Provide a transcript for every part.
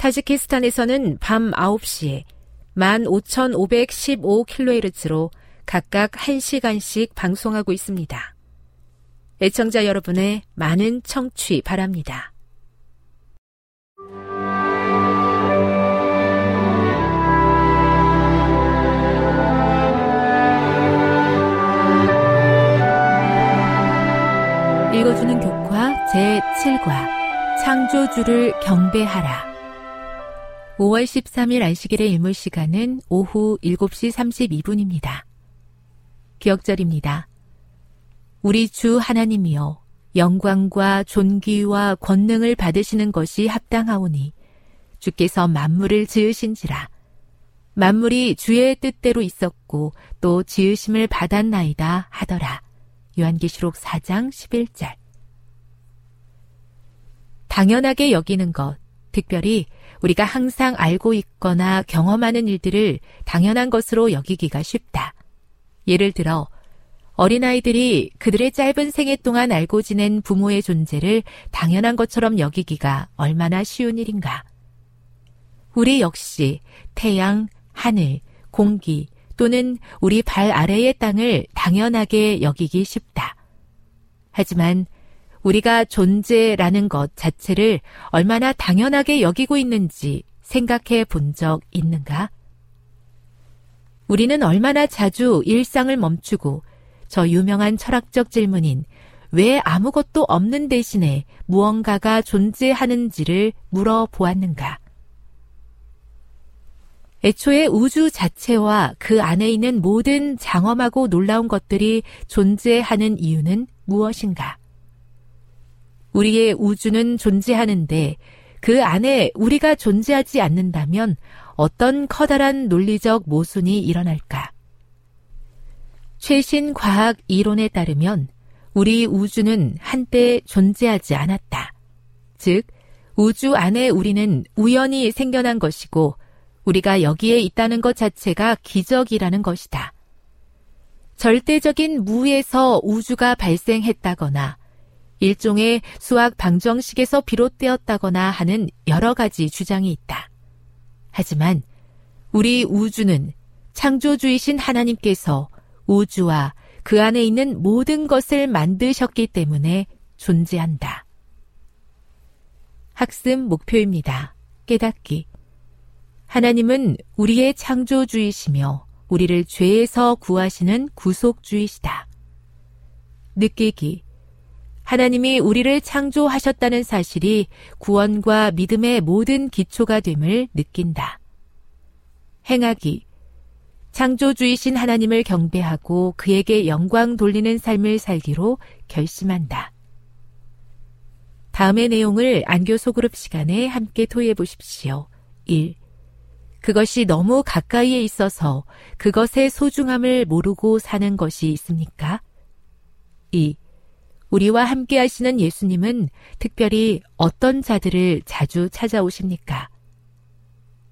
타지키스탄에서는 밤 9시에 15,515kHz로 각각 1시간씩 방송하고 있습니다. 애청자 여러분의 많은 청취 바랍니다. 읽어주는 교과 제7과 창조주를 경배하라. 5월 13일 안식일의 일몰 시간은 오후 7시 32분입니다. 기억절입니다. 우리 주 하나님이여 영광과 존귀와 권능을 받으시는 것이 합당하오니 주께서 만물을 지으신지라 만물이 주의 뜻대로 있었고 또 지으심을 받았나이다 하더라. 요한계시록 4장 11절. 당연하게 여기는 것, 특별히 우리가 항상 알고 있거나 경험하는 일들을 당연한 것으로 여기기가 쉽다. 예를 들어, 어린아이들이 그들의 짧은 생애 동안 알고 지낸 부모의 존재를 당연한 것처럼 여기기가 얼마나 쉬운 일인가. 우리 역시 태양, 하늘, 공기, 또는 우리 발 아래의 땅을 당연하게 여기기 쉽다. 하지만 우리가 존재라는 것 자체를 얼마나 당연하게 여기고 있는지 생각해 본 적 있는가? 우리는 얼마나 자주 일상을 멈추고 저 유명한 철학적 질문인 왜 아무것도 없는 대신에 무언가가 존재하는지를 물어보았는가? 애초에 우주 자체와 그 안에 있는 모든 장엄하고 놀라운 것들이 존재하는 이유는 무엇인가? 우리의 우주는 존재하는데 그 안에 우리가 존재하지 않는다면 어떤 커다란 논리적 모순이 일어날까? 최신 과학 이론에 따르면 우리 우주는 한때 존재하지 않았다. 즉, 우주 안에 우리는 우연히 생겨난 것이고 우리가 여기에 있다는 것 자체가 기적이라는 것이다. 절대적인 무에서 우주가 발생했다거나 일종의 수학 방정식에서 비롯되었다거나 하는 여러 가지 주장이 있다. 하지만 우리 우주는 창조주이신 하나님께서 우주와 그 안에 있는 모든 것을 만드셨기 때문에 존재한다. 학습 목표입니다. 깨닫기. 하나님은 우리의 창조주이시며 우리를 죄에서 구하시는 구속주이시다. 느끼기. 하나님이 우리를 창조하셨다는 사실이 구원과 믿음의 모든 기초가 됨을 느낀다. 행하기. 창조주이신 하나님을 경배하고 그에게 영광 돌리는 삶을 살기로 결심한다. 다음의 내용을 안교 소그룹 시간에 함께 토의해 보십시오. 1. 그것이 너무 가까이에 있어서 그것의 소중함을 모르고 사는 것이 있습니까? 2. 우리와 함께 하시는 예수님은 특별히 어떤 자들을 자주 찾아오십니까?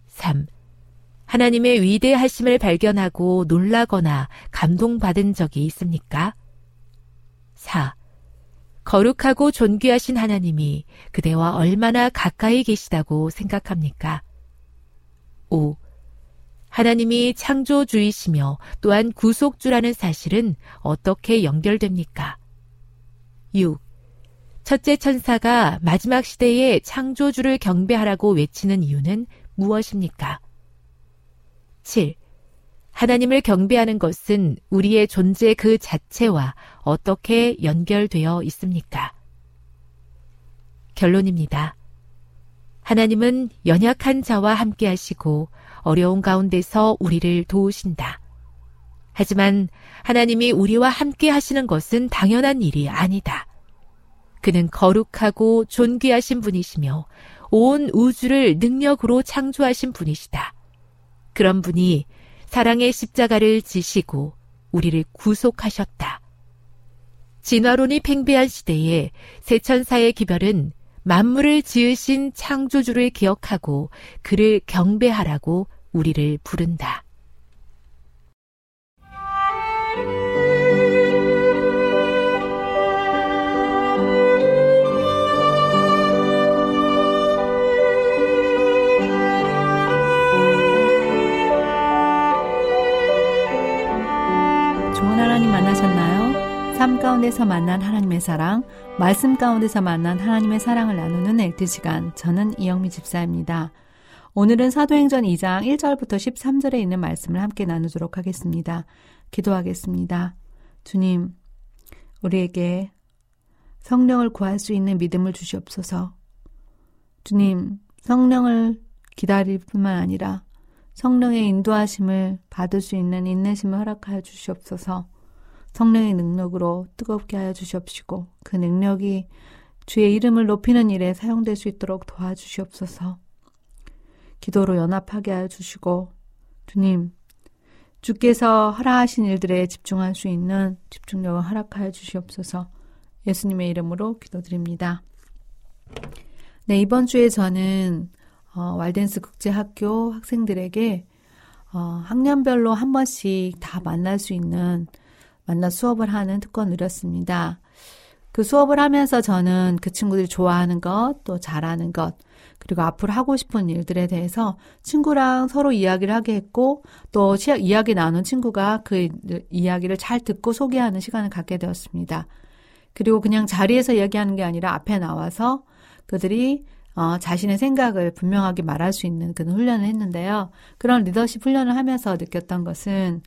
3. 하나님의 위대하심을 발견하고 놀라거나 감동받은 적이 있습니까? 4. 거룩하고 존귀하신 하나님이 그대와 얼마나 가까이 계시다고 생각합니까? 5. 하나님이 창조주이시며 또한 구속주라는 사실은 어떻게 연결됩니까? 6. 첫째 천사가 마지막 시대에 창조주를 경배하라고 외치는 이유는 무엇입니까? 7. 하나님을 경배하는 것은 우리의 존재 그 자체와 어떻게 연결되어 있습니까? 결론입니다. 하나님은 연약한 자와 함께 하시고 어려운 가운데서 우리를 도우신다. 하지만 하나님이 우리와 함께 하시는 것은 당연한 일이 아니다. 그는 거룩하고 존귀하신 분이시며 온 우주를 능력으로 창조하신 분이시다. 그런 분이 사랑의 십자가를 지시고 우리를 구속하셨다. 진화론이 팽배한 시대에 세천사의 기별은 만물을 지으신 창조주를 기억하고 그를 경배하라고 우리를 부른다. 하나님 만나셨나요? 삶 가운데서 만난 하나님의 사랑, 말씀 가운데서 만난 하나님의 사랑을 나누는 엘트 시간. 저는 이영미 집사입니다. 오늘은 사도행전 2장 1절부터 13절에 있는 말씀을 함께 나누도록 하겠습니다. 기도하겠습니다. 주님, 우리에게 성령을 구할 수 있는 믿음을 주시옵소서. 주님, 성령을 기다릴 뿐만 아니라 성령의 인도하심을 받을 수 있는 인내심을 허락하여 주시옵소서. 성령의 능력으로 뜨겁게 하여 주시옵시고 그 능력이 주의 이름을 높이는 일에 사용될 수 있도록 도와주시옵소서. 기도로 연합하게 하여 주시고 주님 주께서 허락하신 일들에 집중할 수 있는 집중력을 허락하여 주시옵소서. 예수님의 이름으로 기도드립니다. 네, 이번 주에 저는 어, 왈덴스 국제학교 학생들에게 어, 학년별로 한 번씩 다 만날 수 있는 만나 수업을 하는 특권 누렸습니다. 그 수업을 하면서 저는 그 친구들이 좋아하는 것, 또 잘하는 것, 그리고 앞으로 하고 싶은 일들에 대해서 친구랑 서로 이야기를 하게 했고, 또 이야기 나눈 친구가 그 이야기를 잘 듣고 소개하는 시간을 갖게 되었습니다. 그리고 그냥 자리에서 이야기하는 게 아니라 앞에 나와서 그들이 어, 자신의 생각을 분명하게 말할 수 있는 그런 훈련을 했는데요. 그런 리더십 훈련을 하면서 느꼈던 것은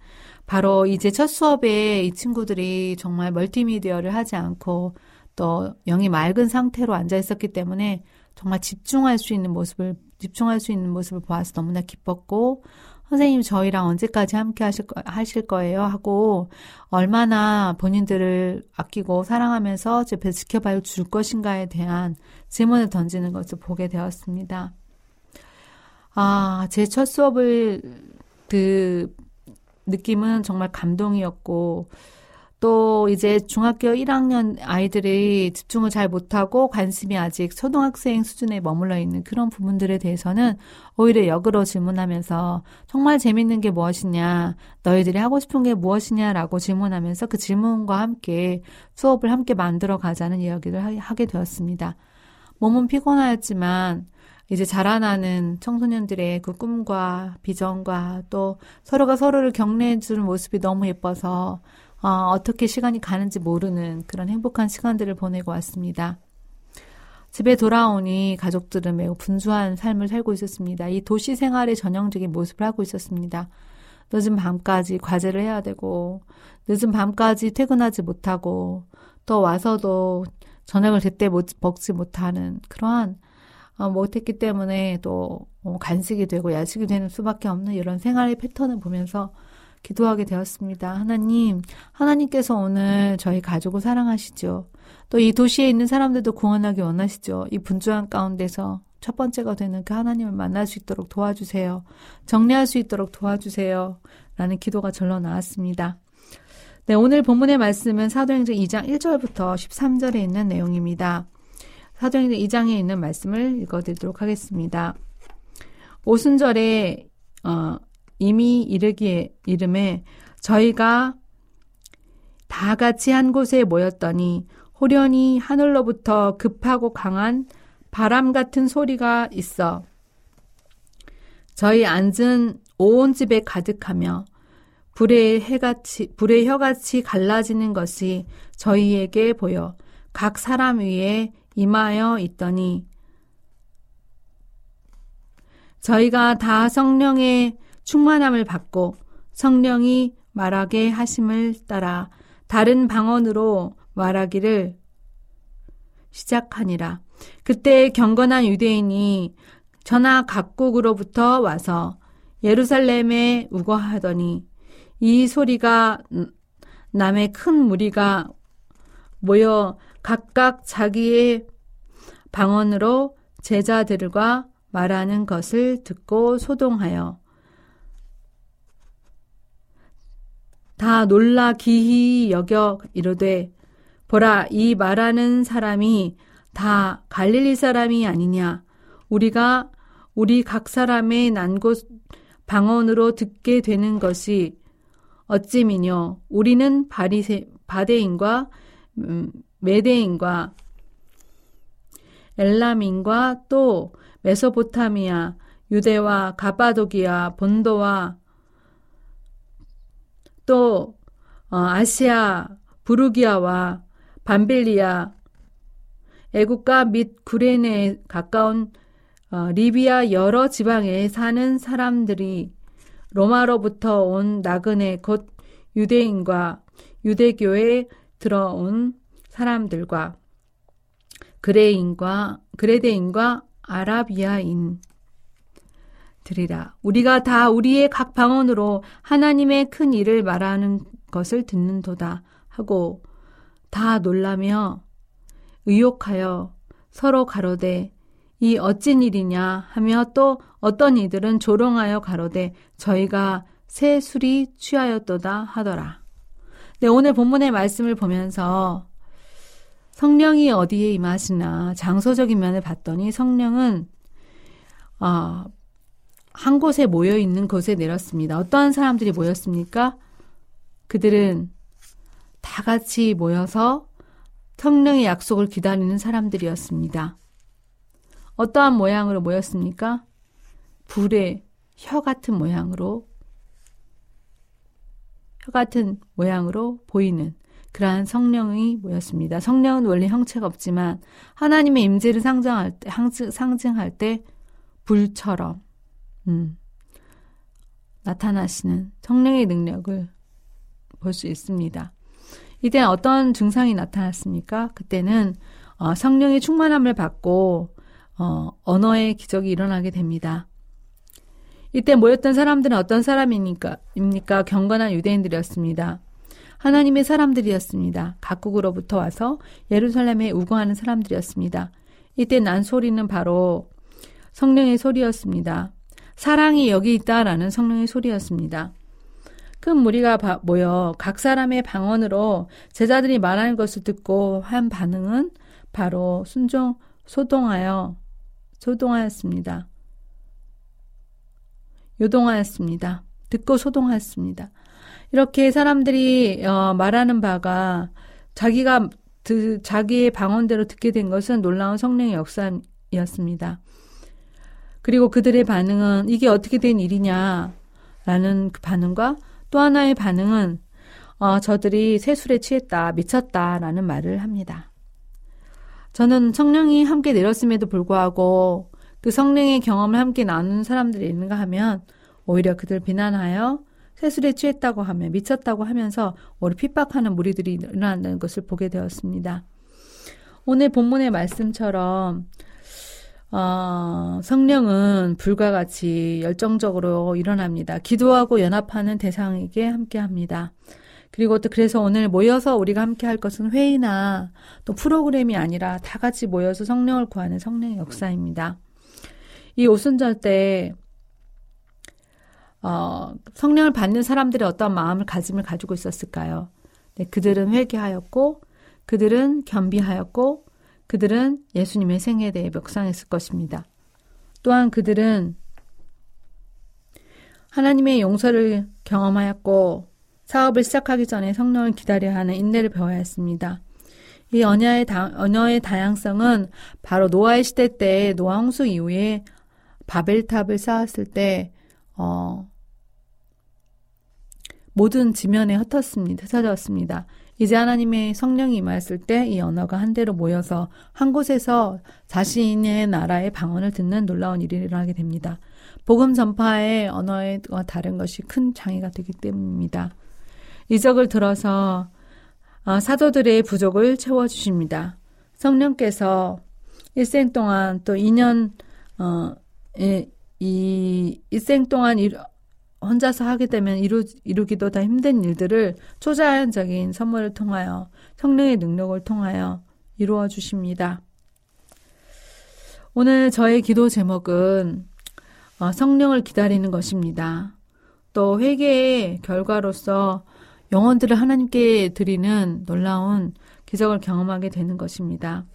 바로 이제 첫 수업에 이 친구들이 정말 멀티미디어를 하지 않고 또 영이 맑은 상태로 앉아 있었기 때문에 정말 집중할 수 있는 모습을 집중할 수 있는 모습을 보아서 너무나 기뻤고 선생님 저희랑 언제까지 함께 하실, 거, 하실 거예요? 하고 얼마나 본인들을 아끼고 사랑하면서 제 옆에 지켜봐 줄 것인가에 대한 질문을 던지는 것을 보게 되었습니다. 아, 제 첫 수업을 그 느낌은 정말 감동이었고 또 이제 중학교 1학년 아이들이 집중을 잘 못하고 관심이 아직 초등학생 수준에 머물러 있는 그런 부분들에 대해서는 오히려 역으로 질문하면서 정말 재밌는 게 무엇이냐, 너희들이 하고 싶은 게 무엇이냐라고 질문하면서 그 질문과 함께 수업을 함께 만들어 가자는 이야기를 하게 되었습니다. 몸은 피곤하였지만 이제 자라나는 청소년들의 그 꿈과 비전과 또 서로가 서로를 격려해 주는 모습이 너무 예뻐서 어, 어떻게 시간이 가는지 모르는 그런 행복한 시간들을 보내고 왔습니다. 집에 돌아오니 가족들은 매우 분주한 삶을 살고 있었습니다. 이 도시 생활의 전형적인 모습을 하고 있었습니다. 늦은 밤까지 과제를 해야 되고, 늦은 밤까지 퇴근하지 못하고, 또 와서도 저녁을 제때 먹지 못하는 그러한 어, 못했기 때문에 또 어, 간식이 되고 야식이 되는 수밖에 없는 이런 생활의 패턴을 보면서 기도하게 되었습니다. 하나님, 하나님께서 오늘 저희 가족을 사랑하시죠. 또 이 도시에 있는 사람들도 구원하기 원하시죠. 이 분주한 가운데서 첫 번째가 되는 그 하나님을 만날 수 있도록 도와주세요. 정리할 수 있도록 도와주세요. 라는 기도가 절로 나왔습니다. 네, 오늘 본문의 말씀은 사도행전 2장 1절부터 13절에 있는 내용입니다. 사도행전 2장에 있는 말씀을 읽어드리도록 하겠습니다. 오순절에 어, 이미 이르기에 이름에 저희가 다 같이 한 곳에 모였더니 호련히 하늘로부터 급하고 강한 바람 같은 소리가 있어 저희 앉은 온 집에 가득하며 불의 해같이 불의 혀같이 갈라지는 것이 저희에게 보여 각 사람 위에 임하여 있더니 저희가 다 성령의 충만함을 받고 성령이 말하게 하심을 따라 다른 방언으로 말하기를 시작하니라. 그때 경건한 유대인이 전하 각국으로부터 와서 예루살렘에 우거하더니 이 소리가 남의 큰 무리가 모여 각각 자기의 방언으로 제자들과 말하는 것을 듣고 소동하여 다 놀라 기히 여겨 이르되 보라 이 말하는 사람이 다 갈릴리 사람이 아니냐? 우리가 우리 각 사람의 난곳 방언으로 듣게 되는 것이 어찌미뇨? 우리는 바리세 바데인과 음, 메데인과 엘람인과 또 메소포타미아, 유대와 가바도기아, 본도와 또 어, 아시아, 부르기아와 반빌리아, 애국가 및 구레네에 가까운 어, 리비아 여러 지방에 사는 사람들이 로마로부터 온 나그네 곧 유대인과 유대교에 들어온 사람들과 그레인과 그레데인과 아라비아인 들이라. 우리가 다 우리의 각 방언으로 하나님의 큰 일을 말하는 것을 듣는도다 하고 다 놀라며 의욕하여 서로 가로되 이 어찐 일이냐 하며 또 어떤 이들은 조롱하여 가로되 저희가 새 술이 취하였도다 하더라. 네, 오늘 본문의 말씀을 보면서 성령이 어디에 임하시나 장소적인 면을 봤더니 성령은 어, 한 곳에 모여 있는 곳에 내렸습니다. 어떠한 사람들이 모였습니까? 그들은 다 같이 모여서 성령의 약속을 기다리는 사람들이었습니다. 어떠한 모양으로 모였습니까? 불의 혀 같은 모양으로 혀 같은 모양으로 보이는 그러한 성령이 모였습니다. 성령은 원래 형체가 없지만 하나님의 임재를 상징할 때, 상징할 때 불처럼 음, 나타나시는 성령의 능력을 볼 수 있습니다. 이때 어떤 증상이 나타났습니까? 그때는 어, 성령의 충만함을 받고 어, 언어의 기적이 일어나게 됩니다. 이때 모였던 사람들은 어떤 사람입니까? 입니까? 경건한 유대인들이었습니다. 하나님의 사람들이었습니다. 각국으로부터 와서 예루살렘에 우거하는 사람들이었습니다. 이때 난 소리는 바로 성령의 소리였습니다. 사랑이 여기 있다라는 성령의 소리였습니다. 큰 무리가 모여 각 사람의 방언으로 제자들이 말하는 것을 듣고 한 반응은 바로 순종, 소동하여, 소동하였습니다. 요동하였습니다. 듣고 소동하였습니다. 이렇게 사람들이 어, 말하는 바가 자기가 드, 자기의 방언대로 듣게 된 것은 놀라운 성령의 역사였습니다. 그리고 그들의 반응은 이게 어떻게 된 일이냐라는 그 반응과 또 하나의 반응은 어, 저들이 세술에 취했다, 미쳤다라는 말을 합니다. 저는 성령이 함께 내렸음에도 불구하고 그 성령의 경험을 함께 나누는 사람들이 있는가 하면 오히려 그들 비난하여 세술에 취했다고 하며 미쳤다고 하면서 오늘 핍박하는 무리들이 일어난다는 것을 보게 되었습니다. 오늘 본문의 말씀처럼 어, 성령은 불과 같이 열정적으로 일어납니다. 기도하고 연합하는 대상에게 함께 합니다. 그리고 또 그래서 오늘 모여서 우리가 함께 할 것은 회의나 또 프로그램이 아니라 다 같이 모여서 성령을 구하는 성령의 역사입니다. 이 오순절 때 어, 성령을 받는 사람들의 어떤 마음을 가짐을 가지고 있었을까요? 네, 그들은 회개하였고, 그들은 겸비하였고, 그들은 예수님의 생에 대해 묵상했을 것입니다. 또한 그들은 하나님의 용서를 경험하였고, 사업을 시작하기 전에 성령을 기다려야 하는 인내를 배워야 했습니다. 이 언어의, 다, 언어의 다양성은 바로 노아의 시대 때 노아 홍수 이후에 바벨탑을 쌓았을 때 어, 모든 지면에 흩었습니다. 흩어졌습니다. 이제 하나님의 성령이 임하였을 때 이 언어가 한데로 모여서 한 곳에서 자신의 나라의 방언을 듣는 놀라운 일이 일어나게 됩니다. 복음 전파의 언어와 다른 것이 큰 장애가 되기 때문입니다. 이적을 들어서 어, 사도들의 부족을 채워주십니다. 성령께서 일생 동안 또 2년 어, 이 일생 동안 혼자서 하게 되면 이루, 이루기도 더 힘든 일들을 초자연적인 선물을 통하여 성령의 능력을 통하여 이루어 주십니다. 오늘 저의 기도 제목은 어, 성령을 기다리는 것입니다. 또 회개의 결과로서 영혼들을 하나님께 드리는 놀라운 기적을 경험하게 되는 것입니다.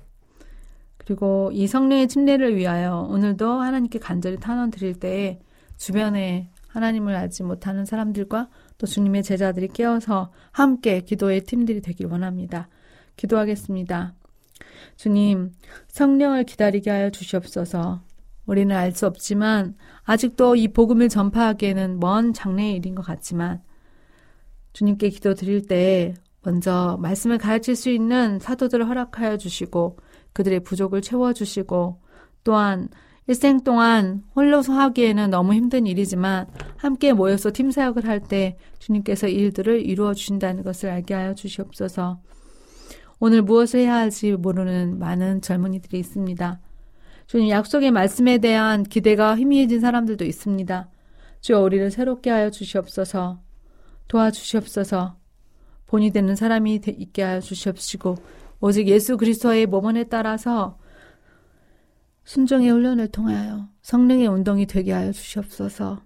그리고 이 성령의 침례를 위하여 오늘도 하나님께 간절히 탄원 드릴 때에 주변에 하나님을 알지 못하는 사람들과 또 주님의 제자들이 깨어서 함께 기도의 팀들이 되길 원합니다. 기도하겠습니다. 주님, 성령을 기다리게 하여 주시옵소서. 우리는 알 수 없지만 아직도 이 복음을 전파하기에는 먼 장래의 일인 것 같지만 주님께 기도 드릴 때 먼저 말씀을 가르칠 수 있는 사도들을 허락하여 주시고 그들의 부족을 채워 주시고 또한 일생 동안 홀로서 하기에는 너무 힘든 일이지만 함께 모여서 팀 사역을 할 때 주님께서 일들을 이루어 주신다는 것을 알게 하여 주시옵소서. 오늘 무엇을 해야 할지 모르는 많은 젊은이들이 있습니다. 주님 약속의 말씀에 대한 기대가 희미해진 사람들도 있습니다. 주여 우리를 새롭게 하여 주시옵소서. 도와주시옵소서. 본이 되는 사람이 있게 하여 주시옵시고 오직 예수 그리스도의 모범에 따라서 순종의 훈련을 통하여 성령의 운동이 되게 하여 주시옵소서.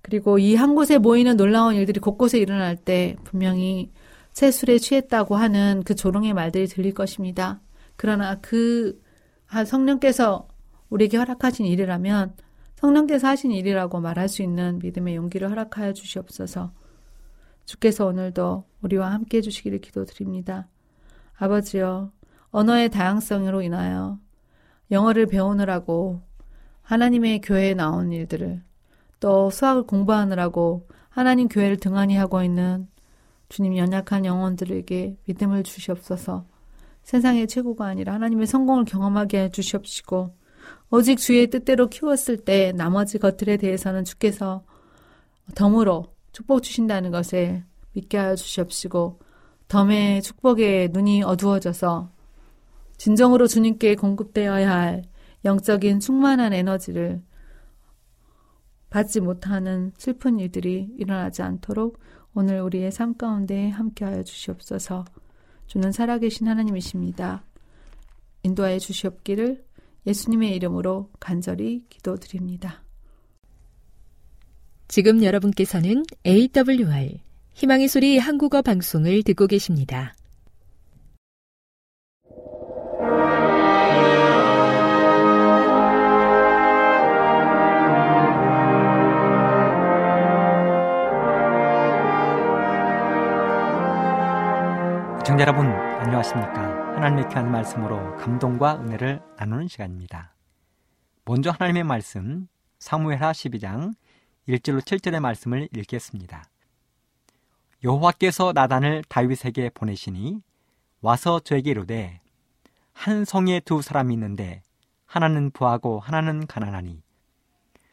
그리고 이 한 곳에 모이는 놀라운 일들이 곳곳에 일어날 때 분명히 새 술에 취했다고 하는 그 조롱의 말들이 들릴 것입니다. 그러나 그 성령께서 우리에게 허락하신 일이라면 성령께서 하신 일이라고 말할 수 있는 믿음의 용기를 허락하여 주시옵소서. 주께서 오늘도 우리와 함께 해주시기를 기도드립니다. 아버지여, 언어의 다양성으로 인하여 영어를 배우느라고 하나님의 교회에 나온 일들을 또 수학을 공부하느라고 하나님 교회를 등한히 하고 있는 주님 연약한 영혼들에게 믿음을 주시옵소서. 세상의 최고가 아니라 하나님의 성공을 경험하게 해 주시옵시고 오직 주의 뜻대로 키웠을 때 나머지 것들에 대해서는 주께서 덤으로 축복 주신다는 것을 믿게 하여 주시옵시고 덤의 축복에 눈이 어두워져서 진정으로 주님께 공급되어야 할 영적인 충만한 에너지를 받지 못하는 슬픈 일들이 일어나지 않도록 오늘 우리의 삶 가운데 함께하여 주시옵소서. 주는 살아계신 하나님이십니다. 인도하여 주시옵기를 예수님의 이름으로 간절히 기도드립니다. 지금 여러분께서는 AWR 희망의 소리 한국어 방송을 듣고 계십니다. 청자 여러분 안녕하십니까? 하나님의 귀한 말씀으로 감동과 은혜를 나누는 시간입니다. 먼저 하나님의 말씀 사무엘하 12장 1절로 7절의 말씀을 읽겠습니다. 여호와께서 나단을 다윗에게 보내시니 와서 저에게 이르되 한 성에 두 사람이 있는데 하나는 부하고 하나는 가난하니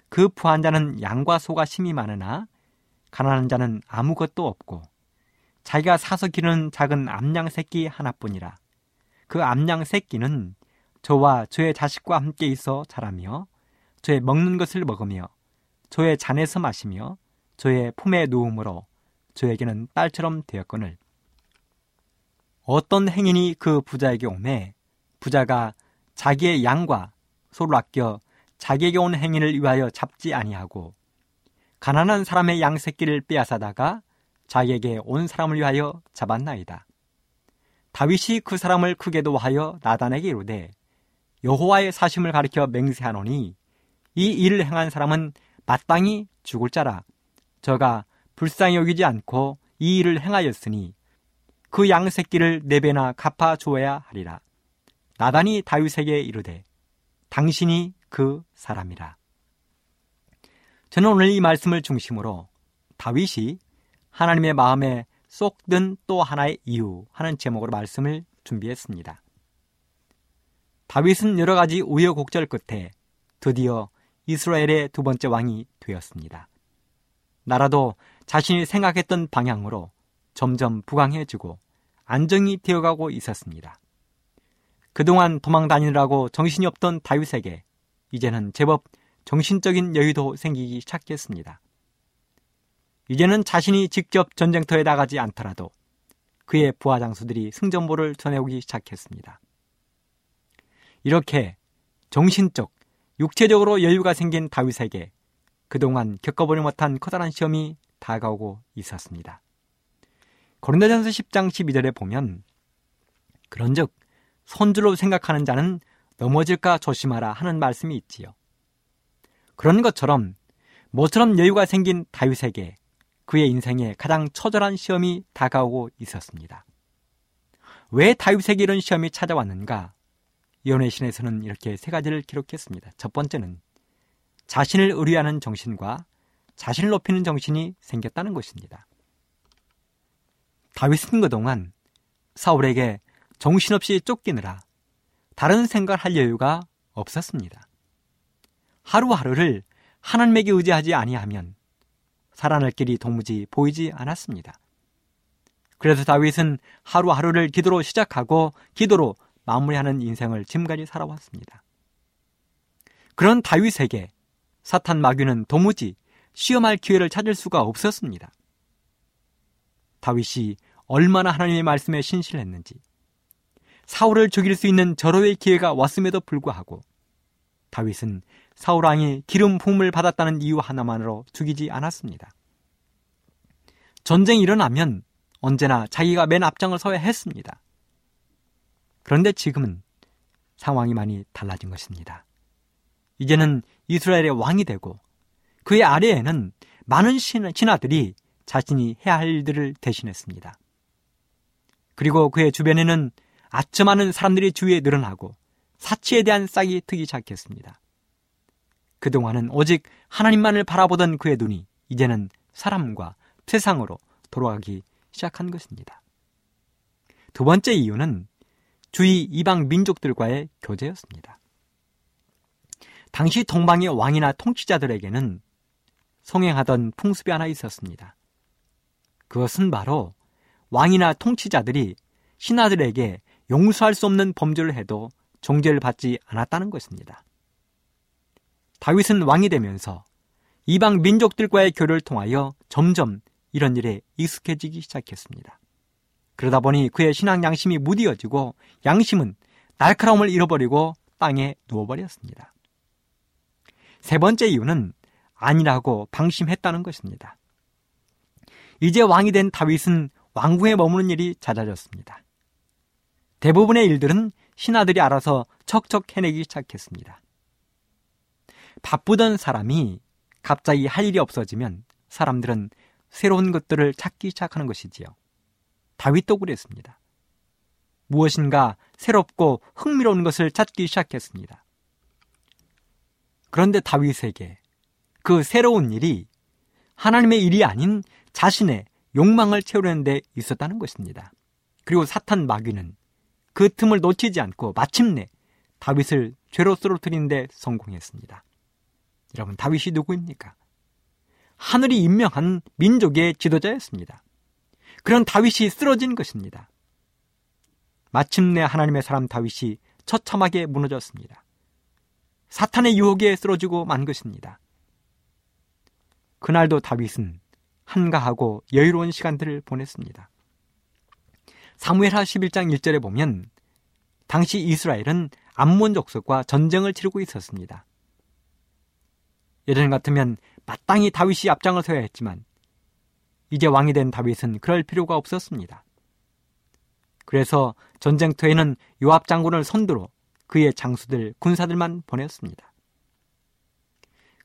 그 부한 자는 양과 소가 심이 많으나 가난한 자는 아무것도 없고 자기가 사서 기르는 작은 암양 새끼 하나뿐이라. 그 암양 새끼는 저와 저의 자식과 함께 있어 자라며 저의 먹는 것을 먹으며 저의 잔에서 마시며 저의 품에 누움으로 저에게는 딸처럼 되었거늘 어떤 행인이 그 부자에게 오매 부자가 자기의 양과 소를 아껴 자기에게 온 행인을 위하여 잡지 아니하고 가난한 사람의 양 새끼를 빼앗아다가 자기에게 온 사람을 위하여 잡았나이다. 다윗이 그 사람을 크게 도하여 나단에게 이르되 여호와의 사심을 가리켜 맹세하노니 이 일을 행한 사람은 마땅히 죽을 자라 저가 불쌍히 여기지 않고 이 일을 행하였으니 그 양 새끼를 네 배나 갚아 주어야 하리라. 나단이 다윗에게 이르되 당신이 그 사람이라. 저는 오늘 이 말씀을 중심으로 다윗이 하나님의 마음에 쏙 든 또 하나의 이유 하는 제목으로 말씀을 준비했습니다. 다윗은 여러 가지 우여곡절 끝에 드디어 이스라엘의 두 번째 왕이 되었습니다. 나라도 자신이 생각했던 방향으로 점점 부강해지고 안정이 되어가고 있었습니다. 그동안 도망 다니느라고 정신이 없던 다윗에게 이제는 제법 정신적인 여유도 생기기 시작했습니다. 이제는 자신이 직접 전쟁터에 나가지 않더라도 그의 부하 장수들이 승전보를 전해오기 시작했습니다. 이렇게 정신적, 육체적으로 여유가 생긴 다윗에게 그동안 겪어보지 못한 커다란 시험이 다가오고 있었습니다. 고린도전서 10장 12절에 보면 그런즉 손주로 생각하는 자는 넘어질까 조심하라 하는 말씀이 있지요. 그런 것처럼 모처럼 여유가 생긴 다윗에게 그의 인생에 가장 처절한 시험이 다가오고 있었습니다. 왜 다윗에게 이런 시험이 찾아왔는가? 이혼의 신에서는 이렇게 세 가지를 기록했습니다. 첫 번째는 자신을 의뢰하는 정신과 자신을 높이는 정신이 생겼다는 것입니다. 다윗은 그동안 사울에게 정신없이 쫓기느라 다른 생각을 할 여유가 없었습니다. 하루하루를 하나님에게 의지하지 아니하면 살아날 길이 도무지 보이지 않았습니다. 그래서 다윗은 하루하루를 기도로 시작하고 기도로 마무리하는 인생을 지금까지 살아왔습니다. 그런 다윗에게 사탄 마귀는 도무지 시험할 기회를 찾을 수가 없었습니다. 다윗이 얼마나 하나님의 말씀에 신실했는지 사울을 죽일 수 있는 절호의 기회가 왔음에도 불구하고 다윗은 사울 왕이 기름 부음을 받았다는 이유 하나만으로 죽이지 않았습니다. 전쟁이 일어나면 언제나 자기가 맨 앞장을 서야 했습니다. 그런데 지금은 상황이 많이 달라진 것입니다. 이제는 이스라엘의 왕이 되고 그의 아래에는 많은 신하들이 자신이 해야 할 일들을 대신했습니다. 그리고 그의 주변에는 많은 사람들이 주위에 늘어나고 사치에 대한 싹이 트기 시작했습니다. 그동안은 오직 하나님만을 바라보던 그의 눈이 이제는 사람과 세상으로 돌아가기 시작한 것입니다. 두 번째 이유는 주위 이방 민족들과의 교제였습니다. 당시 동방의 왕이나 통치자들에게는 성행하던 풍습이 하나 있었습니다. 그것은 바로 왕이나 통치자들이 신하들에게 용서할 수 없는 범죄를 해도 정죄를 받지 않았다는 것입니다. 다윗은 왕이 되면서 이방 민족들과의 교류를 통하여 점점 이런 일에 익숙해지기 시작했습니다. 그러다 보니 그의 신앙 양심이 무디어지고 양심은 날카로움을 잃어버리고 땅에 누워버렸습니다. 세 번째 이유는 아니라고 방심했다는 것입니다. 이제 왕이 된 다윗은 왕궁에 머무는 일이 잦아졌습니다. 대부분의 일들은 신하들이 알아서 척척 해내기 시작했습니다. 바쁘던 사람이 갑자기 할 일이 없어지면 사람들은 새로운 것들을 찾기 시작하는 것이지요. 다윗도 그랬습니다. 무엇인가 새롭고 흥미로운 것을 찾기 시작했습니다. 그런데 다윗에게 그 새로운 일이 하나님의 일이 아닌 자신의 욕망을 채우려는 데 있었다는 것입니다. 그리고 사탄 마귀는 그 틈을 놓치지 않고 마침내 다윗을 죄로 쓰러뜨리는 데 성공했습니다. 여러분, 다윗이 누구입니까? 하늘이 임명한 민족의 지도자였습니다. 그런 다윗이 쓰러진 것입니다. 마침내 하나님의 사람 다윗이 처참하게 무너졌습니다. 사탄의 유혹에 쓰러지고 만 것입니다. 그날도 다윗은 한가하고 여유로운 시간들을 보냈습니다. 사무엘하 11장 1절에 보면 당시 이스라엘은 암몬 족속과 전쟁을 치르고 있었습니다. 예전 같으면 마땅히 다윗이 앞장을 서야 했지만 이제 왕이 된 다윗은 그럴 필요가 없었습니다. 그래서 전쟁터에는 요압 장군을 선두로 그의 장수들, 군사들만 보냈습니다.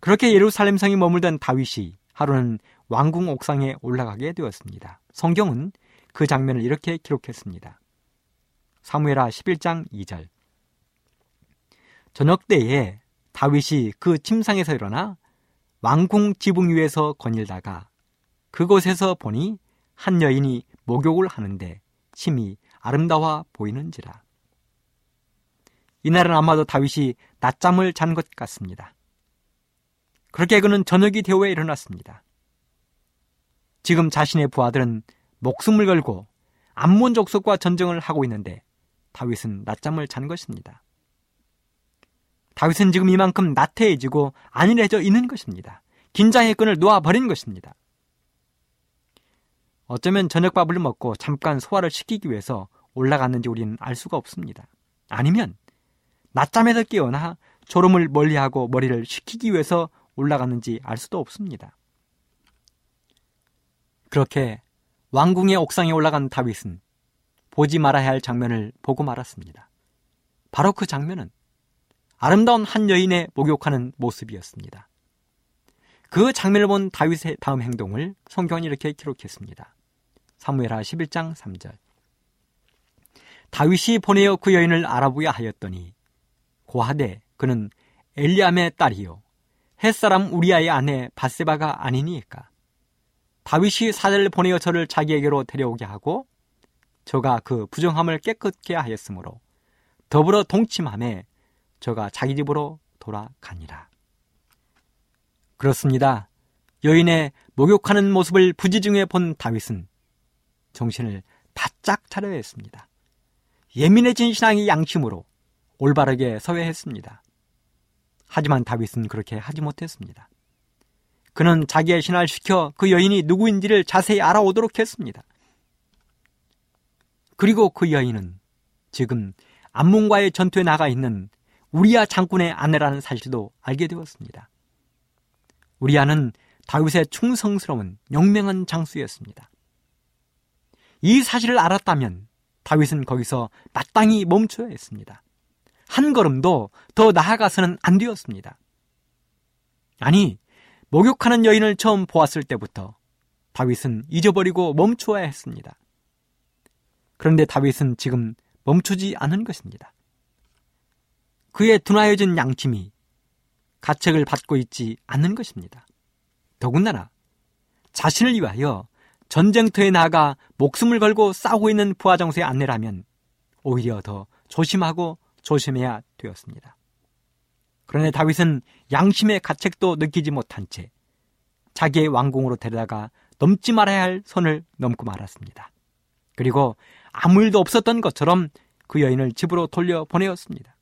그렇게 예루살렘 성이 머물던 다윗이 하루는 왕궁 옥상에 올라가게 되었습니다. 성경은 그 장면을 이렇게 기록했습니다. 사무엘하 11장 2절. 저녁 때에 다윗이 그 침상에서 일어나 왕궁 지붕 위에서 거닐다가 그곳에서 보니 한 여인이 목욕을 하는데 심히 아름다워 보이는지라. 이날은 아마도 다윗이 낮잠을 잔 것 같습니다. 그렇게 그는 저녁이 되어야 일어났습니다. 지금 자신의 부하들은 목숨을 걸고 암몬 족속과 전쟁을 하고 있는데 다윗은 낮잠을 잔 것입니다. 다윗은 지금 이만큼 나태해지고 안일해져 있는 것입니다. 긴장의 끈을 놓아버린 것입니다. 어쩌면 저녁밥을 먹고 잠깐 소화를 시키기 위해서 올라갔는지 우리는 알 수가 없습니다. 아니면 낮잠에서 깨어나 졸음을 멀리하고 머리를 식히기 위해서 올라갔는지 알 수도 없습니다. 그렇게 왕궁의 옥상에 올라간 다윗은 보지 말아야 할 장면을 보고 말았습니다. 바로 그 장면은 아름다운 한 여인의 목욕하는 모습이었습니다. 그 장면을 본 다윗의 다음 행동을 성경은 이렇게 기록했습니다. 사무엘하 11장 3절. 다윗이 보내어 그 여인을 알아보야 하였더니 고하되 그는 엘리암의 딸이요 햇사람 우리아의 아내 바세바가 아니니까 다윗이 사자를 보내어 저를 자기에게로 데려오게 하고 저가 그 부정함을 깨끗게 하였으므로 더불어 동침함에 저가 자기 집으로 돌아가니라. 그렇습니다. 여인의 목욕하는 모습을 부지중에 본 다윗은 정신을 바짝 차려야 했습니다. 예민해진 신앙의 양심으로 올바르게 서야 했습니다. 하지만 다윗은 그렇게 하지 못했습니다. 그는 자기의 신화를 시켜 그 여인이 누구인지를 자세히 알아오도록 했습니다. 그리고 그 여인은 지금 암몬과의 전투에 나가 있는 우리아 장군의 아내라는 사실도 알게 되었습니다. 우리아는 다윗의 충성스러운 용맹한 장수였습니다. 이 사실을 알았다면 다윗은 거기서 마땅히 멈춰야 했습니다. 한 걸음도 더 나아가서는 안 되었습니다. 아니, 목욕하는 여인을 처음 보았을 때부터 다윗은 잊어버리고 멈추어야 했습니다. 그런데 다윗은 지금 멈추지 않은 것입니다. 그의 둔하여진 양심이 가책을 받고 있지 않는 것입니다. 더군다나 자신을 위하여 전쟁터에 나가 목숨을 걸고 싸우고 있는 부하정세의 안내라면 오히려 더 조심하고 조심해야 되었습니다. 그런데 다윗은 양심의 가책도 느끼지 못한 채 자기의 왕궁으로 데려다가 넘지 말아야 할 선을 넘고 말았습니다. 그리고 아무 일도 없었던 것처럼 그 여인을 집으로 돌려 보내었습니다.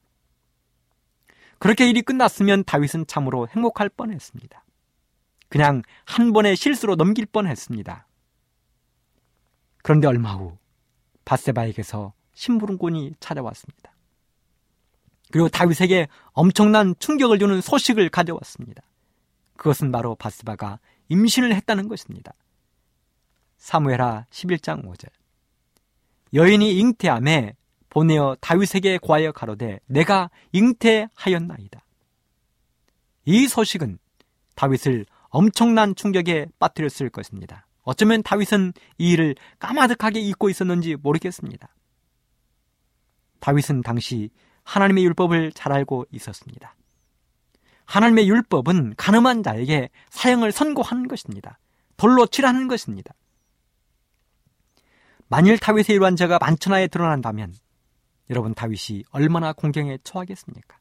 그렇게 일이 끝났으면 다윗은 참으로 행복할 뻔했습니다. 그냥 한 번의 실수로 넘길 뻔했습니다. 그런데 얼마 후 바세바에게서 심부름꾼이 찾아왔습니다. 그리고 다윗에게 엄청난 충격을 주는 소식을 가져왔습니다. 그것은 바로 바스바가 임신을 했다는 것입니다. 사무엘하 11장 5절. 여인이 잉태함에 보내어 다윗에게 구하여 가로되 내가 잉태하였나이다. 이 소식은 다윗을 엄청난 충격에 빠뜨렸을 것입니다. 어쩌면 다윗은 이 일을 까마득하게 잊고 있었는지 모르겠습니다. 다윗은 당시 하나님의 율법을 잘 알고 있었습니다. 하나님의 율법은 가늠한 자에게 사형을 선고하는 것입니다. 돌로 칠하는 것입니다. 만일 다윗의 죄가 만천하에 드러난다면 여러분 다윗이 얼마나 공경에 처하겠습니까?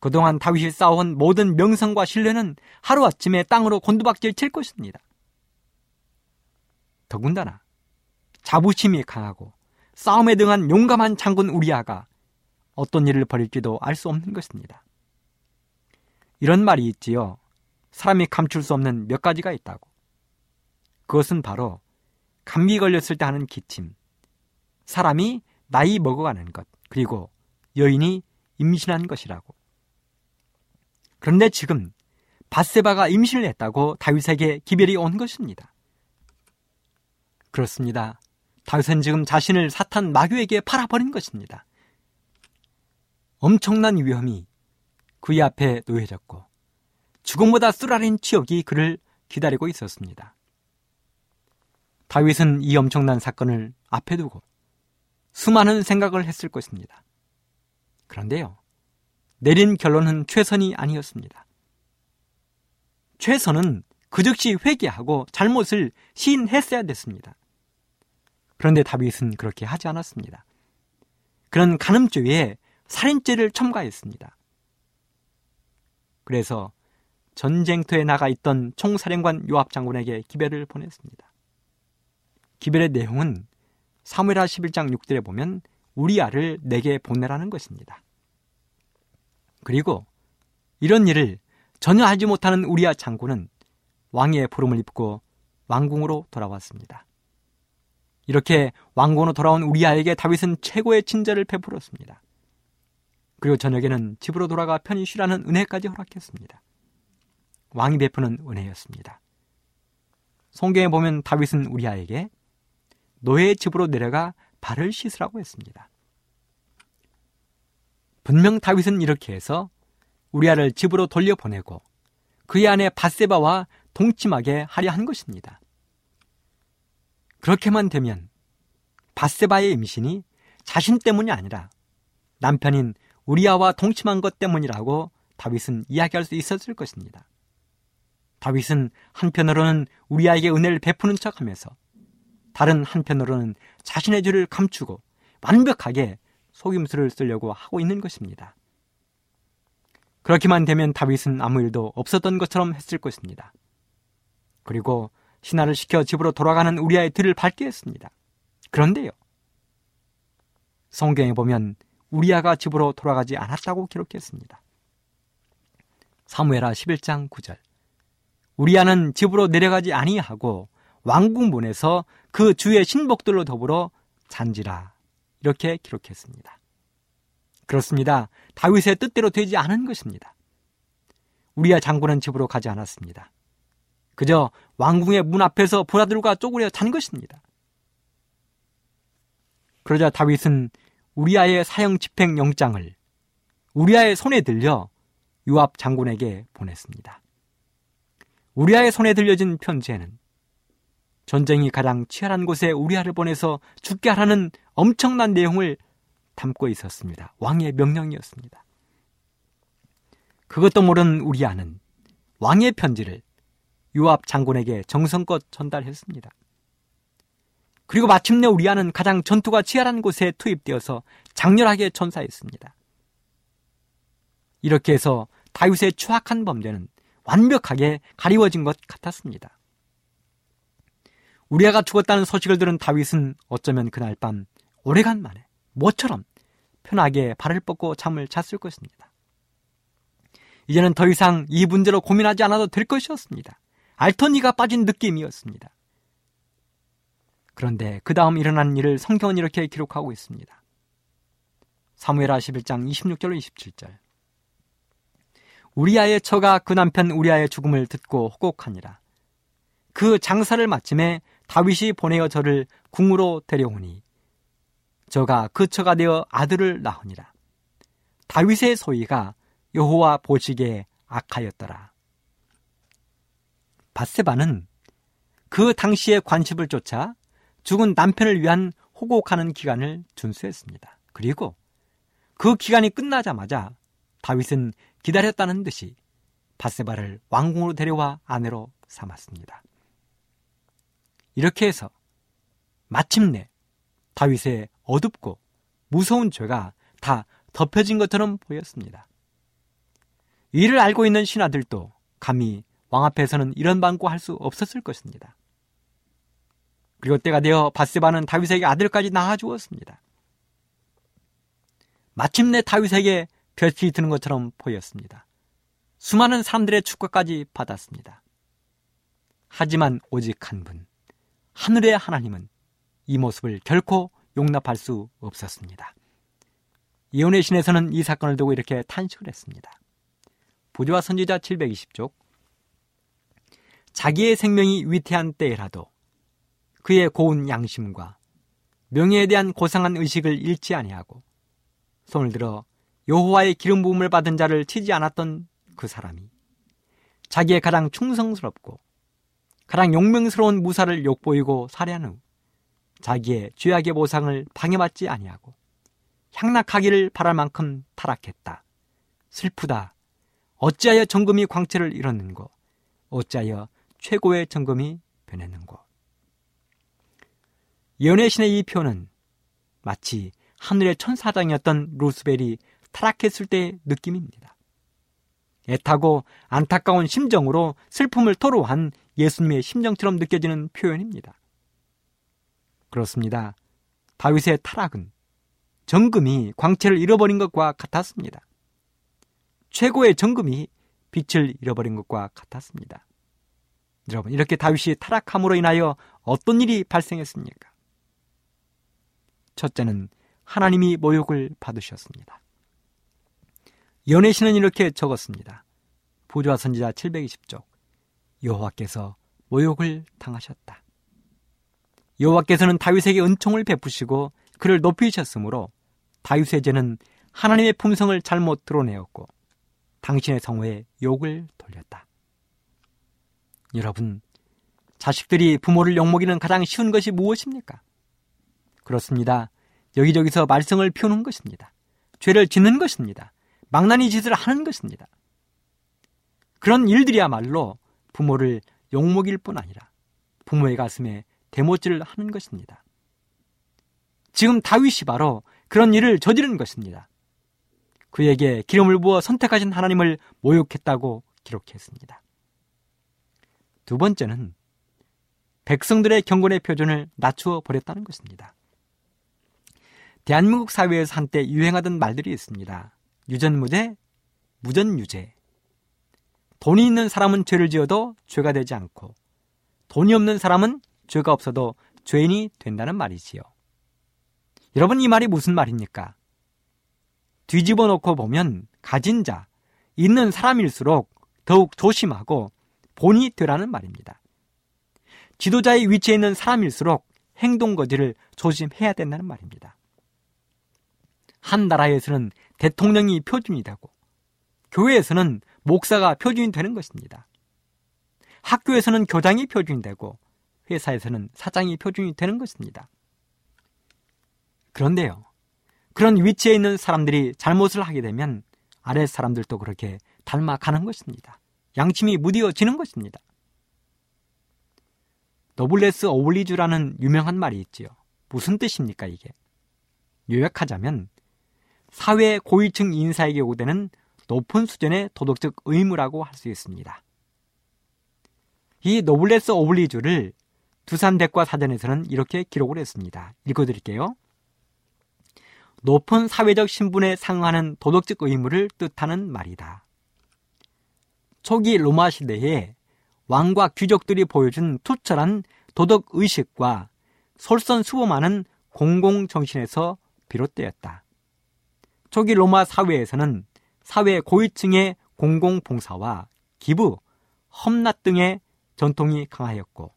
그동안 다윗이 쌓아온 모든 명성과 신뢰는 하루아침에 땅으로 곤두박질 칠 것입니다. 더군다나 자부심이 강하고 싸움에 등한 용감한 장군 우리아가 어떤 일을 벌일지도 알 수 없는 것입니다. 이런 말이 있지요. 사람이 감출 수 없는 몇 가지가 있다고. 그것은 바로 감기 걸렸을 때 하는 기침, 사람이 나이 먹어가는 것, 그리고 여인이 임신한 것이라고. 그런데 지금 바세바가 임신을 했다고 다윗에게 기별이 온 것입니다. 그렇습니다. 다윗은 지금 자신을 사탄 마귀에게 팔아버린 것입니다. 엄청난 위험이 그의 앞에 놓여졌고 죽음보다 쓰라린 지옥이 그를 기다리고 있었습니다. 다윗은 이 엄청난 사건을 앞에 두고 수많은 생각을 했을 것입니다. 그런데요, 내린 결론은 최선이 아니었습니다. 최선은 그 즉시 회개하고 잘못을 시인했어야 됐습니다. 그런데 다윗은 그렇게 하지 않았습니다. 그런 간음죄에 살인죄를 첨가했습니다. 그래서 전쟁터에 나가 있던 총사령관 요압 장군에게 기별을 보냈습니다. 기별의 내용은 사무엘하 11장 6절에 보면 우리 아를 내게 보내라는 것입니다. 그리고 이런 일을 전혀 알지 못하는 우리아 장군은 왕의 부름을 입고 왕궁으로 돌아왔습니다. 이렇게 왕궁으로 돌아온 우리아에게 다윗은 최고의 친절을 베풀었습니다. 그리고 저녁에는 집으로 돌아가 편히 쉬라는 은혜까지 허락했습니다. 왕이 베푸는 은혜였습니다. 성경에 보면 다윗은 우리아에게 노예의 집으로 내려가 발을 씻으라고 했습니다. 분명 다윗은 이렇게 해서 우리아를 집으로 돌려보내고 그의 아내 바세바와 동침하게 하려 한 것입니다. 그렇게만 되면 바세바의 임신이 자신 때문이 아니라 남편인 우리아와 동침한 것 때문이라고 다윗은 이야기할 수 있었을 것입니다. 다윗은 한편으로는 우리아에게 은혜를 베푸는 척하면서 다른 한편으로는 자신의 죄를 감추고 완벽하게 속임수를 쓰려고 하고 있는 것입니다. 그렇게만 되면 다윗은 아무 일도 없었던 것처럼 했을 것입니다. 그리고 신하를 시켜 집으로 돌아가는 우리아의 뒤를 밟게 했습니다. 그런데요. 성경에 보면 우리아가 집으로 돌아가지 않았다고 기록했습니다. 사무엘하 11장 9절. 우리아는 집으로 내려가지 아니하고 왕궁문에서 그 주의 신복들로 더불어 잔지라 이렇게 기록했습니다. 그렇습니다. 다윗의 뜻대로 되지 않은 것입니다. 우리아 장군은 집으로 가지 않았습니다. 그저 왕궁의 문 앞에서 보라들과 쪼그려 잔 것입니다. 그러자 다윗은 우리아의 사형 집행 영장을 우리아의 손에 들려 유압 장군에게 보냈습니다. 우리아의 손에 들려진 편지에는 전쟁이 가장 치열한 곳에 우리아를 보내서 죽게 하라는 엄청난 내용을 담고 있었습니다. 왕의 명령이었습니다. 그것도 모르는 우리아는 왕의 편지를 유압 장군에게 정성껏 전달했습니다. 그리고 마침내 우리아는 가장 전투가 치열한 곳에 투입되어서 장렬하게 전사했습니다. 이렇게 해서 다윗의 추악한 범죄는 완벽하게 가리워진 것 같았습니다. 우리아가 죽었다는 소식을 들은 다윗은 어쩌면 그날 밤 오래간만에 모처럼 편하게 발을 뻗고 잠을 잤을 것입니다. 이제는 더 이상 이 문제로 고민하지 않아도 될 것이었습니다. 알토니가 빠진 느낌이었습니다. 그런데 그 다음 일어난 일을 성경은 이렇게 기록하고 있습니다. 사무엘하 11장 26절로 27절. 우리아의 처가 그 남편 우리아의 죽음을 듣고 호곡하니라. 그 장사를 마침에 다윗이 보내어 저를 궁으로 데려오니 저가 그 처가 되어 아들을 낳으니라. 다윗의 소위가 여호와 보시기에 악하였더라. 바세바는 그 당시의 관습을 쫓아 죽은 남편을 위한 호곡하는 기간을 준수했습니다. 그리고 그 기간이 끝나자마자 다윗은 기다렸다는 듯이 바세바를 왕궁으로 데려와 아내로 삼았습니다. 이렇게 해서 마침내 다윗의 어둡고 무서운 죄가 다 덮여진 것처럼 보였습니다. 이를 알고 있는 신하들도 감히 왕 앞에서는 이런 방구할 수 없었을 것입니다. 그리고 때가 되어 바세바는 다윗에게 아들까지 낳아 주었습니다. 마침내 다윗에게 볕이 드는 것처럼 보였습니다. 수많은 사람들의 축복까지 받았습니다. 하지만 오직 한 분, 하늘의 하나님은 이 모습을 결코 용납할 수 없었습니다. 이혼의 신에서는 이 사건을 두고 이렇게 탄식을 했습니다. 부조와 선지자 720쪽 자기의 생명이 위태한 때라도 그의 고운 양심과 명예에 대한 고상한 의식을 잃지 아니하고 손을 들어 여호와의 기름 부음을 받은 자를 치지 않았던 그 사람이 자기의 가장 충성스럽고 가장 용맹스러운 무사를 욕보이고 살해한 후 자기의 죄악의 보상을 방해받지 아니하고 향락하기를 바랄 만큼 타락했다. 슬프다. 어찌하여 정금이 광채를 잃었는고 어찌하여 최고의 정금이 변했는고 연애 신의 이 표는 마치 하늘의 천사장이었던 루스벨이 타락했을 때의 느낌입니다. 애타고 안타까운 심정으로 슬픔을 토로한 예수님의 심정처럼 느껴지는 표현입니다. 그렇습니다. 다윗의 타락은 정금이 광채를 잃어버린 것과 같았습니다. 최고의 정금이 빛을 잃어버린 것과 같았습니다. 여러분, 이렇게 다윗이 타락함으로 인하여 어떤 일이 발생했습니까? 첫째는 하나님이 모욕을 받으셨습니다. 연애신은 이렇게 적었습니다. 부조와 선지자 720쪽 여호와께서 모욕을 당하셨다. 여호와께서는 다윗에게 은총을 베푸시고 그를 높이셨으므로 다윗의 죄는 하나님의 품성을 잘못 드러내었고 당신의 성호에 욕을 돌렸다. 여러분, 자식들이 부모를 욕먹이는 가장 쉬운 것이 무엇입니까? 그렇습니다. 여기저기서 말썽을 피우는 것입니다. 죄를 짓는 것입니다. 망나니 짓을 하는 것입니다. 그런 일들이야말로 부모를 욕먹일 뿐 아니라 부모의 가슴에 대못질을 하는 것입니다. 지금 다윗이 바로 그런 일을 저지른 것입니다. 그에게 기름을 부어 선택하신 하나님을 모욕했다고 기록했습니다. 두 번째는 백성들의 경건의 표준을 낮추어 버렸다는 것입니다. 대한민국 사회에서 한때 유행하던 말들이 있습니다. 유전무죄, 무전유죄. 돈이 있는 사람은 죄를 지어도 죄가 되지 않고 돈이 없는 사람은 죄가 없어도 죄인이 된다는 말이지요. 여러분 이 말이 무슨 말입니까? 뒤집어 놓고 보면 가진 자, 있는 사람일수록 더욱 조심하고 본이 되라는 말입니다. 지도자의 위치에 있는 사람일수록 행동 거지를 조심해야 된다는 말입니다. 한 나라에서는 대통령이 표준이 되고 교회에서는 목사가 표준이 되는 것입니다. 학교에서는 교장이 표준이 되고 회사에서는 사장이 표준이 되는 것입니다. 그런데요. 그런 위치에 있는 사람들이 잘못을 하게 되면 아래 사람들도 그렇게 닮아가는 것입니다. 양심이 무디어지는 것입니다. 노블레스 어울리주라는 유명한 말이 있지요. 무슨 뜻입니까, 이게? 요약하자면 사회 고위층 인사에게 요구되는 높은 수준의 도덕적 의무라고 할 수 있습니다. 이 노블레스 오블리주를 두산대과 사전에서는 이렇게 기록을 했습니다. 읽어드릴게요. 높은 사회적 신분에 상응하는 도덕적 의무를 뜻하는 말이다. 초기 로마 시대에 왕과 귀족들이 보여준 투철한 도덕 의식과 솔선수범하는 공공정신에서 비롯되었다. 초기 로마 사회에서는 사회 고위층의 공공봉사와 기부, 험납 등의 전통이 강하였고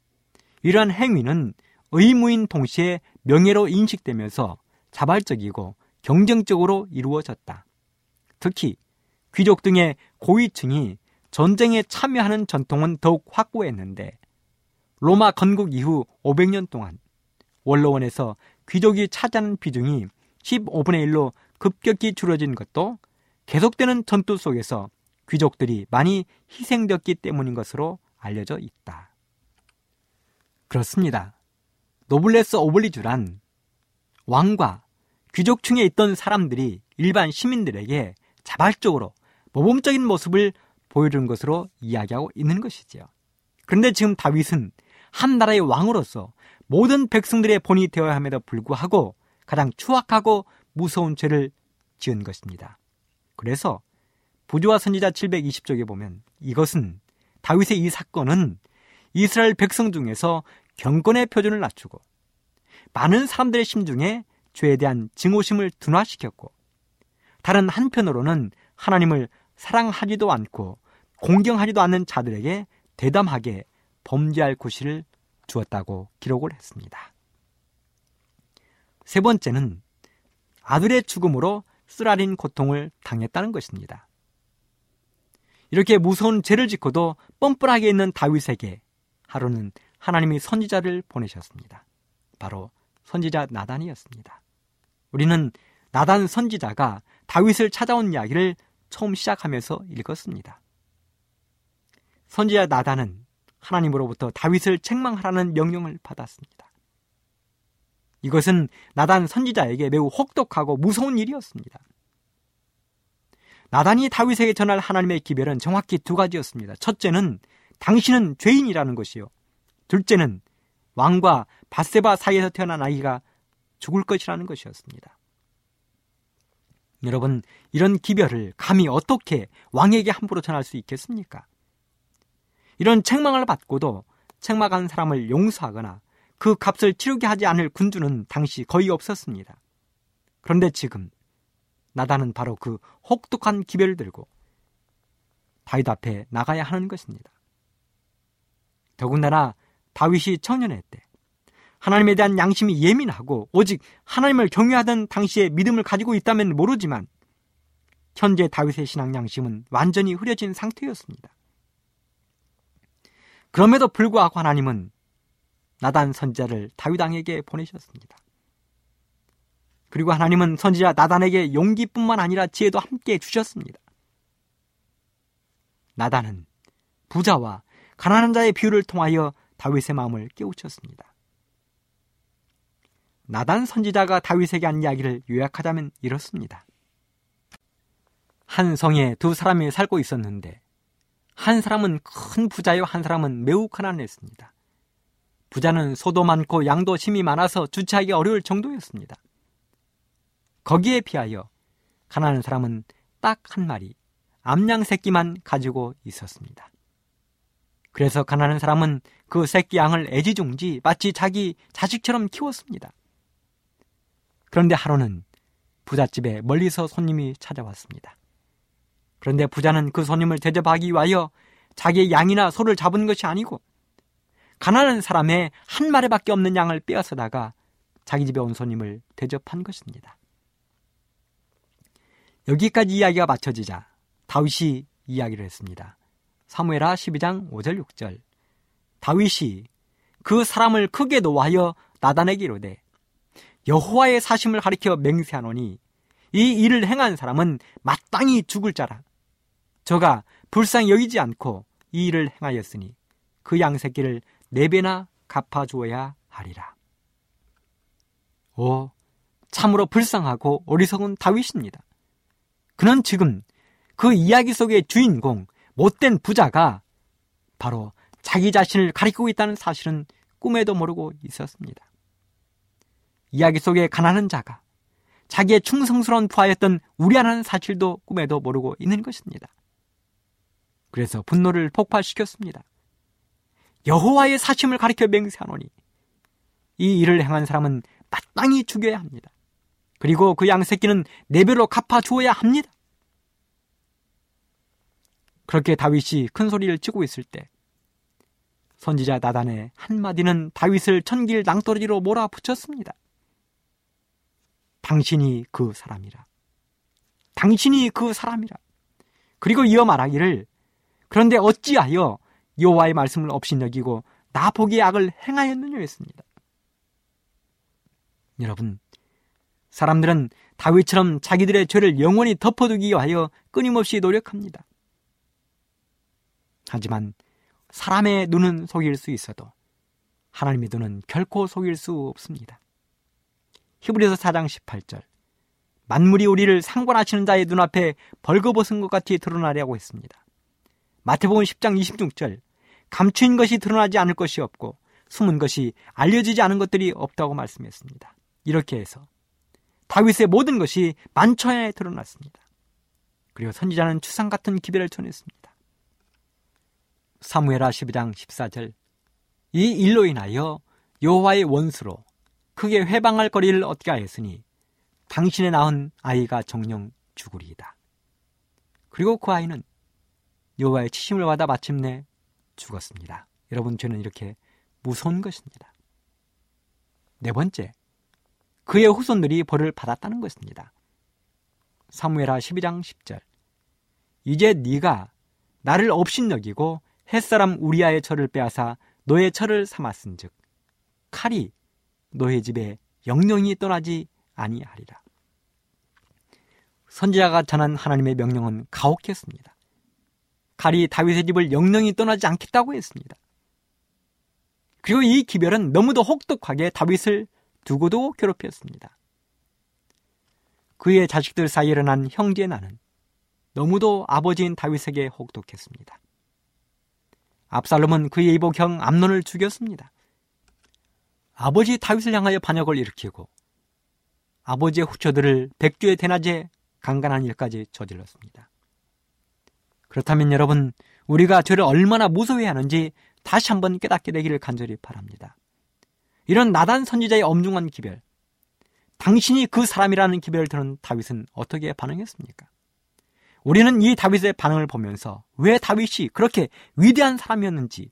이러한 행위는 의무인 동시에 명예로 인식되면서 자발적이고 경쟁적으로 이루어졌다. 특히 귀족 등의 고위층이 전쟁에 참여하는 전통은 더욱 확고했는데 로마 건국 이후 500년 동안 원로원에서 귀족이 차지하는 비중이 15분의 1로 급격히 줄어진 것도 계속되는 전투 속에서 귀족들이 많이 희생되었기 때문인 것으로 알려져 있다. 그렇습니다. 노블레스 오블리주란 왕과 귀족층에 있던 사람들이 일반 시민들에게 자발적으로 모범적인 모습을 보여주는 것으로 이야기하고 있는 것이지요. 그런데 지금 다윗은 한 나라의 왕으로서 모든 백성들의 본이 되어야 함에도 불구하고 가장 추악하고 무서운 죄를 지은 것입니다. 그래서 부조와 선지자 720쪽에 보면 이것은 다윗의 이 사건은 이스라엘 백성 중에서 경건의 표준을 낮추고 많은 사람들의 심중에 죄에 대한 증오심을 둔화시켰고 다른 한편으로는 하나님을 사랑하지도 않고 공경하지도 않는 자들에게 대담하게 범죄할 구실을 주었다고 기록을 했습니다. 세 번째는 아들의 죽음으로 쓰라린 고통을 당했다는 것입니다. 이렇게 무서운 죄를 짓고도 뻔뻔하게 있는 다윗에게 하루는 하나님이 선지자를 보내셨습니다. 바로 선지자 나단이었습니다. 우리는 나단 선지자가 다윗을 찾아온 이야기를 처음 시작하면서 읽었습니다. 선지자 나단은 하나님으로부터 다윗을 책망하라는 명령을 받았습니다. 이것은 나단 선지자에게 매우 혹독하고 무서운 일이었습니다. 나단이 다윗에게 전할 하나님의 기별은 정확히 두 가지였습니다. 첫째는 당신은 죄인이라는 것이요. 둘째는 왕과 바세바 사이에서 태어난 아이가 죽을 것이라는 것이었습니다. 여러분, 이런 기별을 감히 어떻게 왕에게 함부로 전할 수 있겠습니까? 이런 책망을 받고도 책망한 사람을 용서하거나 그 값을 치르게 하지 않을 군주는 당시 거의 없었습니다. 그런데 지금 나다는 바로 그 혹독한 기별을 들고 다윗 앞에 나가야 하는 것입니다. 더군다나 다윗이 청년의 때 하나님에 대한 양심이 예민하고 오직 하나님을 경외하던 당시의 믿음을 가지고 있다면 모르지만 현재 다윗의 신앙 양심은 완전히 흐려진 상태였습니다. 그럼에도 불구하고 하나님은 나단 선지자를 다윗 왕에게 보내셨습니다. 그리고 하나님은 선지자 나단에게 용기뿐만 아니라 지혜도 함께 주셨습니다. 나단은 부자와 가난한 자의 비유를 통하여 다윗의 마음을 깨우쳤습니다. 나단 선지자가 다윗에게 한 이야기를 요약하자면 이렇습니다. 한 성에 두 사람이 살고 있었는데 한 사람은 큰 부자요 한 사람은 매우 가난했습니다. 부자는 소도 많고 양도 심이 많아서 주차하기 어려울 정도였습니다. 거기에 비하여 가난한 사람은 딱 한 마리 암양 새끼만 가지고 있었습니다. 그래서 가난한 사람은 그 새끼 양을 애지중지 마치 자기 자식처럼 키웠습니다. 그런데 하루는 부잣집에 멀리서 손님이 찾아왔습니다. 그런데 부자는 그 손님을 대접하기 위하여 자기의 양이나 소를 잡은 것이 아니고 가난한 사람의 한 마리밖에 없는 양을 빼앗아다가 자기 집에 온 손님을 대접한 것입니다. 여기까지 이야기가 맞춰지자 다윗이 이야기를 했습니다. 사무엘하 12장 5절 6절 다윗이 그 사람을 크게 노하여 나단에게 이르되 여호와의 사심을 가리켜 맹세하노니 이 일을 행한 사람은 마땅히 죽을 자라 저가 불쌍히 여기지 않고 이 일을 행하였으니 그 양새끼를 네 배나 갚아주어야 하리라. 오, 참으로 불쌍하고 어리석은 다윗입니다. 그는 지금 그 이야기 속의 주인공, 못된 부자가 바로 자기 자신을 가리키고 있다는 사실은 꿈에도 모르고 있었습니다. 이야기 속의 가난한 자가 자기의 충성스러운 부하였던 우리아라는 사실도 꿈에도 모르고 있는 것입니다. 그래서 분노를 폭발시켰습니다. 여호와의 사심을 가리켜 맹세하노니 이 일을 행한 사람은 마땅히 죽여야 합니다. 그리고 그 양새끼는 네 배로 갚아 주어야 합니다. 그렇게 다윗이 큰 소리를 치고 있을 때 선지자 나단의 한마디는 다윗을 천길 낭떠러지로 몰아붙였습니다. 당신이 그 사람이라. 당신이 그 사람이라. 그리고 이어 말하기를 그런데 어찌하여 여호와의 말씀을 업신여기고 나 보기에 악을 행하였느냐 했습니다. 여러분, 사람들은 다윗처럼 자기들의 죄를 영원히 덮어두기 위하여 끊임없이 노력합니다. 하지만 사람의 눈은 속일 수 있어도 하나님의 눈은 결코 속일 수 없습니다. 히브리서 4장 18절 만물이 우리를 상관하시는 자의 눈앞에 벌거벗은 것 같이 드러나려고 했습니다. 마태복음 10장 26절 감추인 것이 드러나지 않을 것이 없고 숨은 것이 알려지지 않은 것들이 없다고 말씀했습니다. 이렇게 해서 다윗의 모든 것이 만천에 드러났습니다. 그리고 선지자는 추상 같은 기별을 전했습니다. 사무엘하 12장 14절 이 일로 인하여 여호와의 원수로 크게 회방할 거리를 얻게 하였으니 당신의 낳은 아이가 정령 죽으리이다. 그리고 그 아이는 여호와의 치심을 받아 마침내 죽었습니다. 여러분 저는 이렇게 무서운 것입니다. 네 번째, 그의 후손들이 벌을 받았다는 것입니다. 사무엘하 12장 10절. 이제 네가 나를 업신여기고 햇사람 우리아의 철을 빼앗아 너의 철을 삼았은즉 칼이 너의 집에 영영이 떠나지 아니하리라. 선지자가 전한 하나님의 명령은 가혹했습니다. 칼이 다윗의 집을 영영이 떠나지 않겠다고 했습니다. 그리고 이 기별은 너무도 혹독하게 다윗을 두고도 괴롭혔습니다. 그의 자식들 사이에 일어난 형제 나는 너무도 아버지인 다윗에게 혹독했습니다. 압살롬은 그의 이복형 암론을 죽였습니다. 아버지 다윗을 향하여 반역을 일으키고 아버지의 후처들을 백주의 대낮에 강간한 일까지 저질렀습니다. 그렇다면 여러분, 우리가 저를 얼마나 무서워하는지 다시 한번 깨닫게 되기를 간절히 바랍니다. 이런 나단 선지자의 엄중한 기별, 당신이 그 사람이라는 기별을 들은 다윗은 어떻게 반응했습니까? 우리는 이 다윗의 반응을 보면서 왜 다윗이 그렇게 위대한 사람이었는지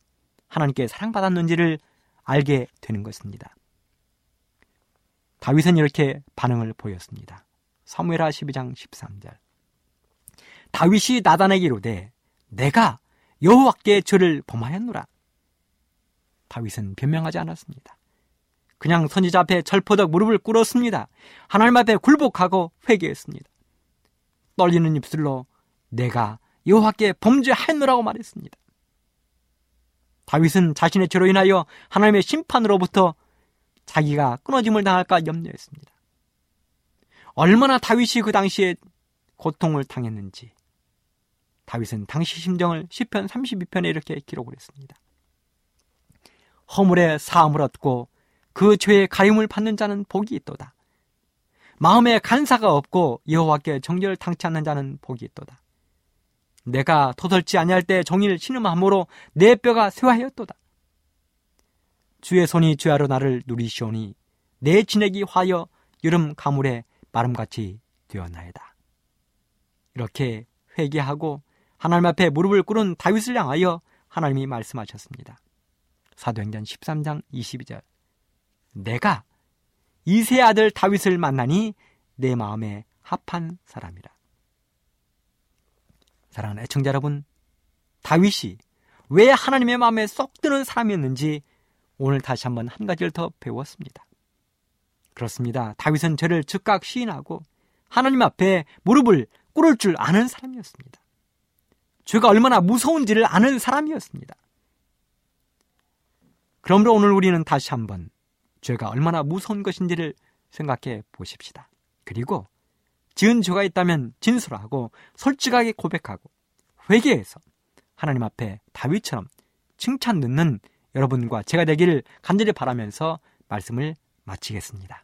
하나님께 사랑받았는지를 알게 되는 것입니다. 다윗은 이렇게 반응을 보였습니다. 사무엘하 12장 13절. 다윗이 나단에게 이르되 내가 여호와께 죄를 범하였노라. 다윗은 변명하지 않았습니다. 그냥 선지자 앞에 철포덕 무릎을 꿇었습니다. 하나님 앞에 굴복하고 회개했습니다. 떨리는 입술로 내가 여호와께 범죄하였노라고 말했습니다. 다윗은 자신의 죄로 인하여 하나님의 심판으로부터 자기가 끊어짐을 당할까 염려했습니다. 얼마나 다윗이 그 당시에 고통을 당했는지 다윗은 당시 심정을 10편 32편에 이렇게 기록을 했습니다. 허물의 사함을 얻고 그 죄의 가림을 받는 자는 복이 있도다. 마음에 간사가 없고 여호와께 정결을 당치 않는 자는 복이 있도다. 내가 토설지 아니할 때 종일 신음함으로 내 뼈가 쇠하였도다. 주의 손이 죄하러 나를 누리시오니 내 진액이 화여 여름 가물에 마름같이 되었나이다. 이렇게 회개하고 하나님 앞에 무릎을 꿇은 다윗을 향하여 하나님이 말씀하셨습니다. 사도행전 13장 22절 내가 이세 아들 다윗을 만나니 내 마음에 합한 사람이라. 사랑하는 애청자 여러분, 다윗이 왜 하나님의 마음에 쏙 드는 사람이었는지 오늘 다시 한번 한 가지를 더 배웠습니다. 그렇습니다. 다윗은 죄를 즉각 시인하고 하나님 앞에 무릎을 꿇을 줄 아는 사람이었습니다. 죄가 얼마나 무서운지를 아는 사람이었습니다. 그러므로 오늘 우리는 다시 한번 죄가 얼마나 무서운 것인지를 생각해 보십시다. 그리고 지은 죄가 있다면 진술하고 솔직하게 고백하고 회개해서 하나님 앞에 다윗처럼 칭찬 듣는 여러분과 제가 되기를 간절히 바라면서 말씀을 마치겠습니다.